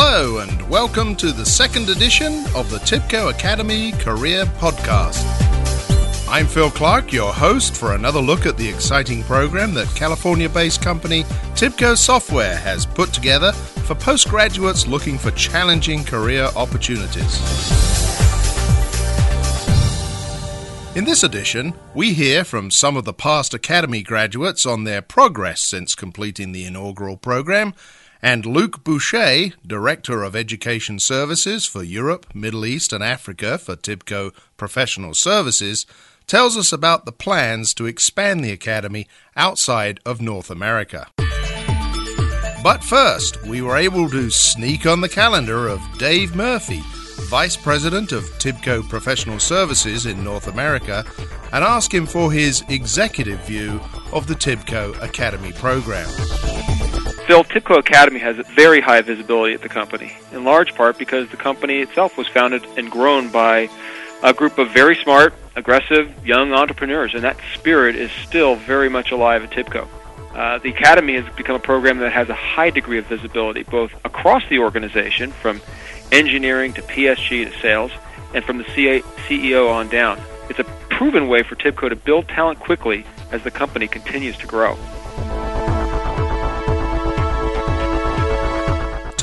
Hello, and welcome to the second edition of the TIBCO Academy Career Podcast. I'm Phil Clark, your host for another look at the exciting program that California based company TIBCO Software has put together for postgraduates looking for challenging career opportunities. In this edition, we hear from some of the past Academy graduates on their progress since completing the inaugural program and Luc Boucher, Director of Education Services for Europe, Middle East, and Africa for TIBCO Professional Services, tells us about the plans to expand the Academy outside of North America. But first, we were able to sneak on the calendar of Dave Murphy, Vice President of TIBCO Professional Services in North America, and ask him for his executive view of the TIBCO Academy program. Phil, TIBCO Academy has very high visibility at the company, in large part because the company itself was founded and grown by a group of very smart, aggressive, young entrepreneurs, and that spirit is still very much alive at TIBCO. Uh, the Academy has become a program that has a high degree of visibility, both across the organization, from engineering to PSG to sales, and from the CEO on down. It's a proven way for TIBCO to build talent quickly as the company continues to grow.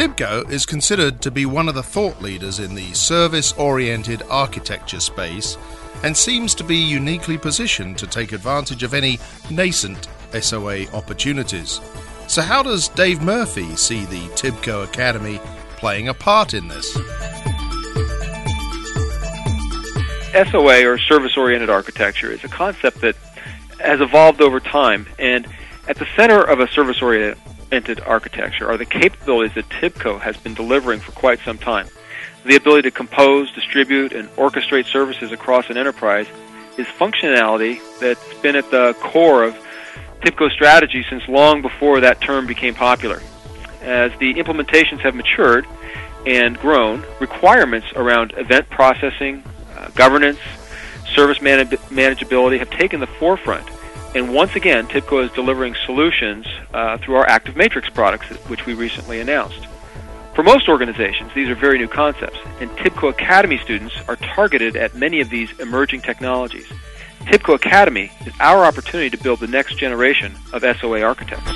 TIBCO is considered to be one of the thought leaders in the service oriented architecture space and seems to be uniquely positioned to take advantage of any nascent SOA opportunities. So, how does Dave Murphy see the TIBCO Academy playing a part in this? SOA, or service oriented architecture, is a concept that has evolved over time, and at the center of a service oriented architecture are the capabilities that TIBCO has been delivering for quite some time. The ability to compose, distribute, and orchestrate services across an enterprise is functionality that's been at the core of TIBCO strategy since long before that term became popular. As the implementations have matured and grown, requirements around event processing, uh, governance, service man- manageability have taken the forefront and once again, TIBCO is delivering solutions uh, through our Active Matrix products, which we recently announced. For most organizations, these are very new concepts, and TIBCO Academy students are targeted at many of these emerging technologies. TIBCO Academy is our opportunity to build the next generation of SOA architects.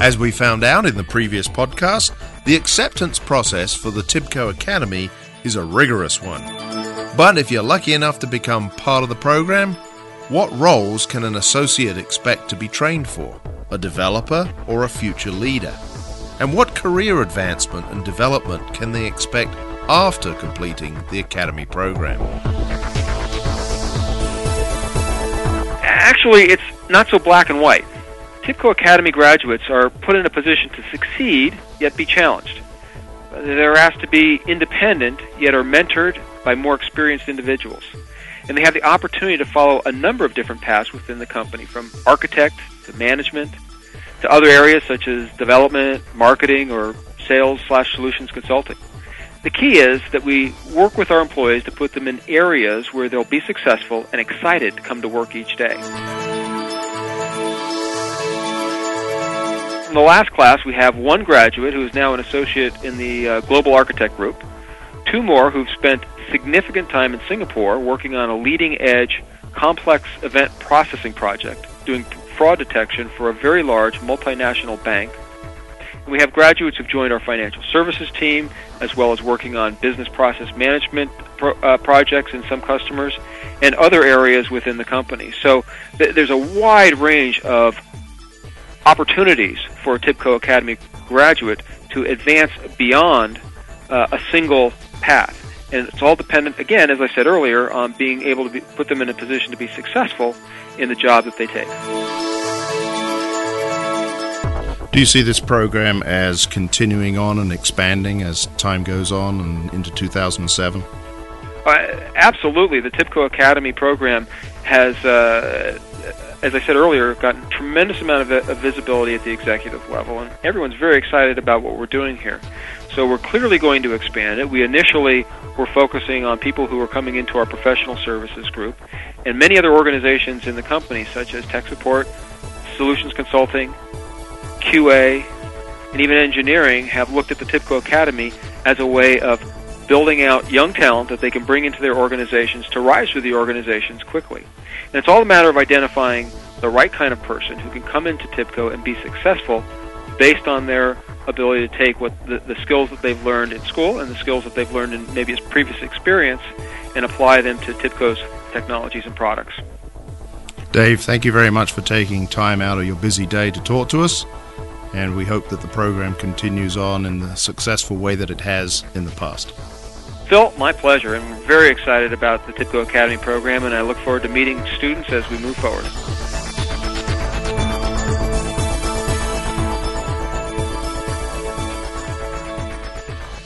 As we found out in the previous podcast, the acceptance process for the TIBCO Academy is a rigorous one. But if you're lucky enough to become part of the program, what roles can an associate expect to be trained for? A developer or a future leader? And what career advancement and development can they expect after completing the Academy program? Actually, it's not so black and white. TIBCO Academy graduates are put in a position to succeed, yet be challenged. They're asked to be independent, yet are mentored by more experienced individuals and they have the opportunity to follow a number of different paths within the company, from architect to management to other areas such as development, marketing, or sales slash solutions consulting. The key is that we work with our employees to put them in areas where they'll be successful and excited to come to work each day. In the last class, we have one graduate who is now an associate in the uh, Global Architect Group, two more who've spent significant time in Singapore working on a leading edge complex event processing project, doing fraud detection for a very large multinational bank. We have graduates who've joined our financial services team, as well as working on business process management pro- uh, projects in some customers, and other areas within the company. So th- there's a wide range of opportunities for a TIBCO Academy graduate to advance beyond uh, a single path. And it's all dependent, again, as I said earlier, on being able to be, put them in a position to be successful in the job that they take. Do you see this program as continuing on and expanding as time goes on and into 2007? Uh, absolutely. The TIBCO Academy program has, uh, as I said earlier, gotten tremendous amount of, of visibility at the executive level, and everyone's very excited about what we're doing here. So we're clearly going to expand it. We initially were focusing on people who are coming into our professional services group, and many other organizations in the company, such as tech support, solutions consulting, QA, and even engineering have looked at the TIBCO Academy as a way of building out young talent that they can bring into their organizations to rise through the organizations quickly. And it's all a matter of identifying the right kind of person who can come into TIBCO and be successful based on their ability to take what the, the skills that they've learned in school and the skills that they've learned in maybe his previous experience and apply them to TIBCO's technologies and products. Dave, thank you very much for taking time out of your busy day to talk to us, and we hope that the program continues on in the successful way that it has in the past. Phil, my pleasure. I'm very excited about the TIBCO Academy program, and I look forward to meeting students as we move forward.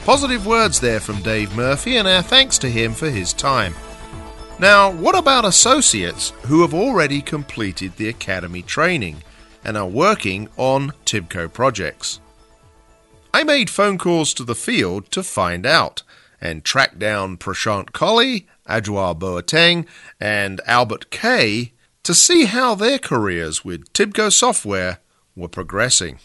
Positive words there from Dave Murphy, and our thanks to him for his time. Now, what about associates who have already completed the academy training and are working on TIBCO projects? I made phone calls to the field to find out and tracked down Prashant Colley, Adjoa Boateng, and Albert Kay to see how their careers with TIBCO software were progressing.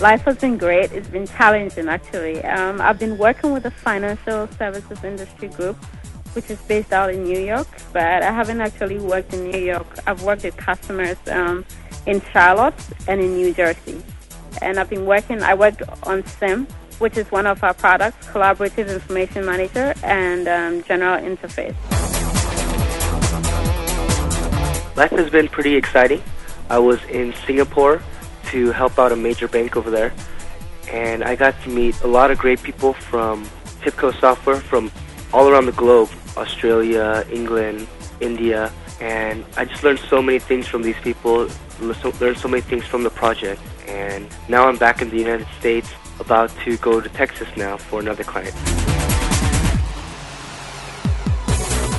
Life has been great. It's been challenging, actually. Um, I've been working with a financial services industry group, which is based out in New York, but I haven't actually worked in New York. I've worked with customers um, in Charlotte and in New Jersey. And I've been working, I worked on CIM, which is one of our products, Collaborative Information Manager and um, General Interface. Life has been pretty exciting. I was in Singapore to help out a major bank over there. And I got to meet a lot of great people from TIBCO software from all around the globe Australia, England, India. And I just learned so many things from these people, learned so many things from the project. And now I'm back in the United States, about to go to Texas now for another client.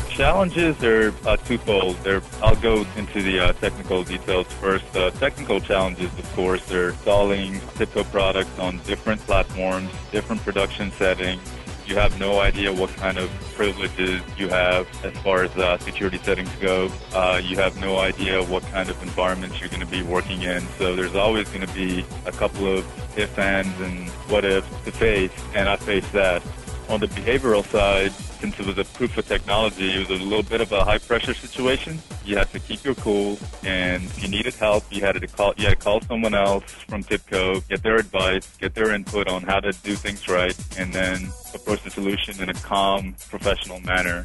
Challenges are uh, twofold. They're, I'll go into the uh, technical details first. Uh, technical challenges, of course, are installing TIBCO products on different platforms, different production settings. You have no idea what kind of privileges you have as far as uh, security settings go. Uh, you have no idea what kind of environments you're going to be working in. So there's always going to be a couple of if ands and what ifs to face, and I face that. On the behavioral side, since it was a proof of technology, it was a little bit of a high pressure situation. You had to keep your cool, and if you needed help, you had to call. You had to call someone else from TIBCO, get their advice, get their input on how to do things right, and then approach the solution in a calm, professional manner.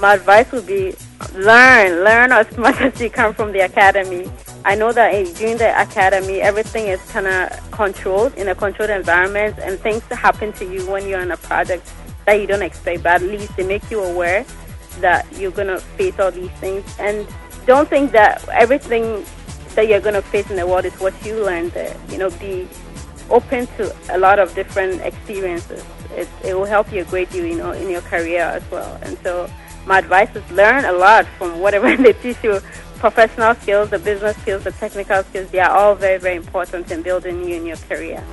My advice would be learn, learn as much as you can from the academy. I know that during the academy, everything is kind of controlled in a controlled environment, and things happen to you when you're on a project that you don't expect. But at least they make you aware that you're gonna face all these things, and don't think that everything that you're gonna face in the world is what you learned there. You know, be open to a lot of different experiences. It, it will help you a great deal, you know, in your career as well. And so, my advice is learn a lot from whatever they teach you professional skills, the business skills, the technical skills, they are all very, very important in building you in your career.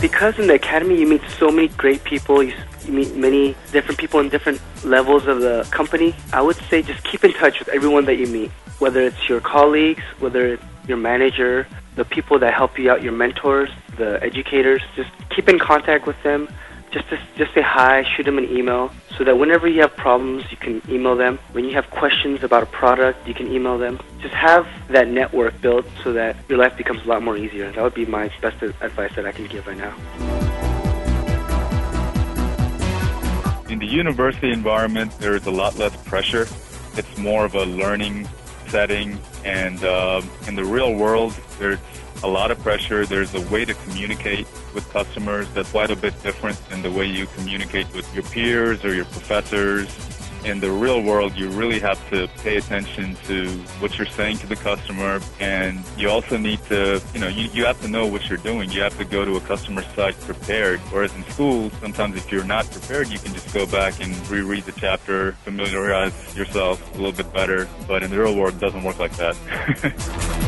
Because in the academy you meet so many great people, you, meet many different people in different levels of the company, I would say just keep in touch with everyone that you meet, whether it's your colleagues, whether it's your manager, the people that help you out, your mentors, the educators, just keep in contact with them just to, just say hi, shoot them an email, so that whenever you have problems, you can email them. When you have questions about a product, you can email them. Just have that network built so that your life becomes a lot more easier. That would be my best advice that I can give right now. In the university environment, there is a lot less pressure. It's more of a learning setting, and uh, in the real world, there's a lot of pressure. There's a way to communicate with customers that's quite a bit different than the way you communicate with your peers or your professors. In the real world, you really have to pay attention to what you're saying to the customer, and you also need to, you know, you, you have to know what you're doing. You have to go to a customer site prepared. Whereas in school, sometimes if you're not prepared, you can just go back and reread the chapter, familiarize yourself a little bit better. But in the real world, it doesn't work like that.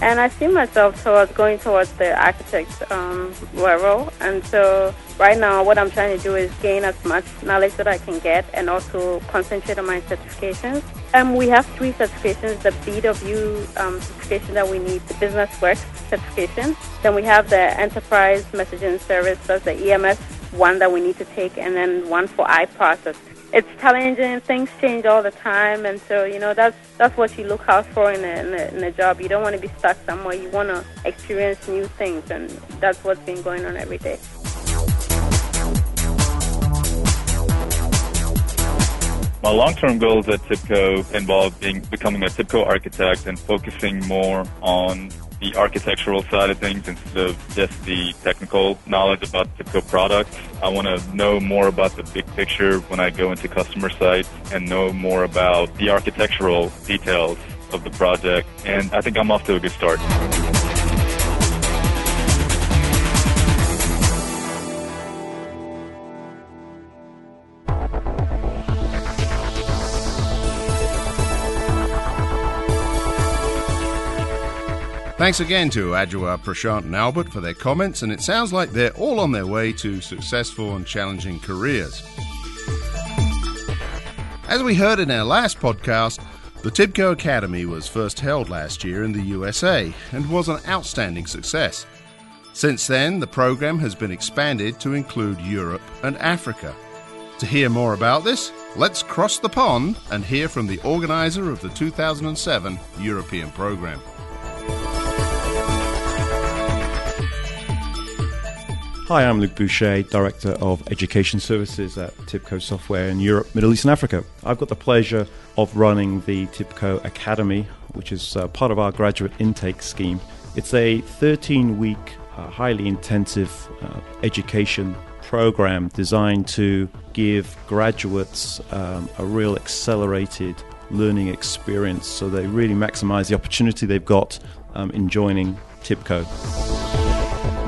And I see myself towards going towards the architect um, level. And so right now, what I'm trying to do is gain as much knowledge that I can get and also concentrate on my certifications. Um, we have three certifications, the BW um, certification that we need, the Business Works certification. Then we have the Enterprise Messaging Service, that's the EMS one that we need to take, and then one for iProcess it's challenging. Things change all the time, and so you know that's that's what you look out for in a, in a, in a job. You don't want to be stuck somewhere. You want to experience new things, and that's what's been going on every day. My long-term goals at TIBCO involve being becoming a TIBCO architect and focusing more on the architectural side of things instead of just the technical knowledge about TIBCO products. I want to know more about the big picture when I go into customer sites and know more about the architectural details of the project. And I think I'm off to a good start. Thanks again to Adjoa, Prashant, and Albert for their comments, and it sounds like they're all on their way to successful and challenging careers. As we heard in our last podcast, the TIBCO Academy was first held last year in the USA and was an outstanding success. Since then, the program has been expanded to include Europe and Africa. To hear more about this, let's cross the pond and hear from the organizer of the 2007 European program. Hi, I'm Luc Boucher, Director of Education Services at TIBCO Software in Europe, Middle East, and Africa. I've got the pleasure of running the TIBCO Academy, which is uh, part of our graduate intake scheme. It's a 13 week, uh, highly intensive uh, education program designed to give graduates um, a real accelerated learning experience so they really maximize the opportunity they've got um, in joining TIBCO.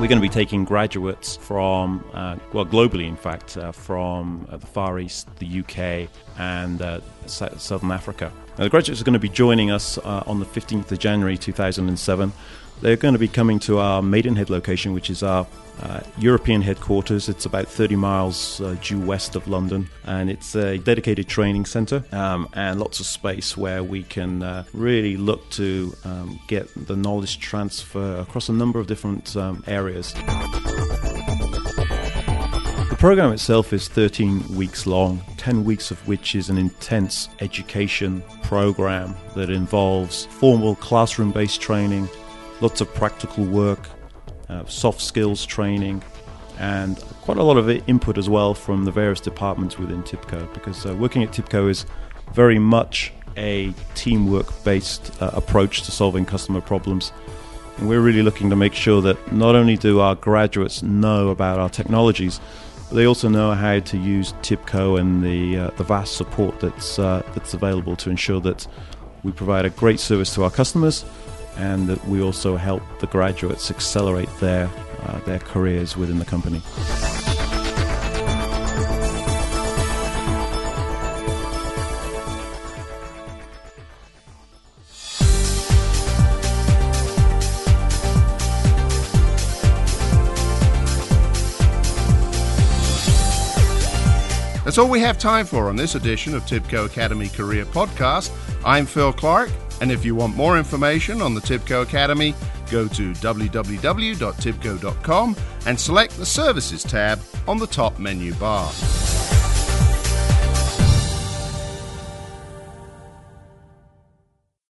We're going to be taking graduates from, uh, well, globally, in fact, uh, from uh, the Far East, the UK, and uh, Southern Africa. Now, the graduates are going to be joining us uh, on the 15th of January 2007. They're going to be coming to our Maidenhead location, which is our uh, European headquarters. It's about 30 miles uh, due west of London, and it's a dedicated training centre um, and lots of space where we can uh, really look to um, get the knowledge transfer across a number of different um, areas. The program itself is 13 weeks long, 10 weeks of which is an intense education program that involves formal classroom based training, lots of practical work, uh, soft skills training, and quite a lot of input as well from the various departments within TIBCO because uh, working at TIBCO is very much a teamwork based uh, approach to solving customer problems. And we're really looking to make sure that not only do our graduates know about our technologies, but they also know how to use TIBCO and the, uh, the vast support that's, uh, that's available to ensure that we provide a great service to our customers and that we also help the graduates accelerate their, uh, their careers within the company. That's all we have time for on this edition of TIBCO Academy Career Podcast. I'm Phil Clark. And if you want more information on the TIBCO Academy, go to www.tibco.com and select the Services tab on the top menu bar.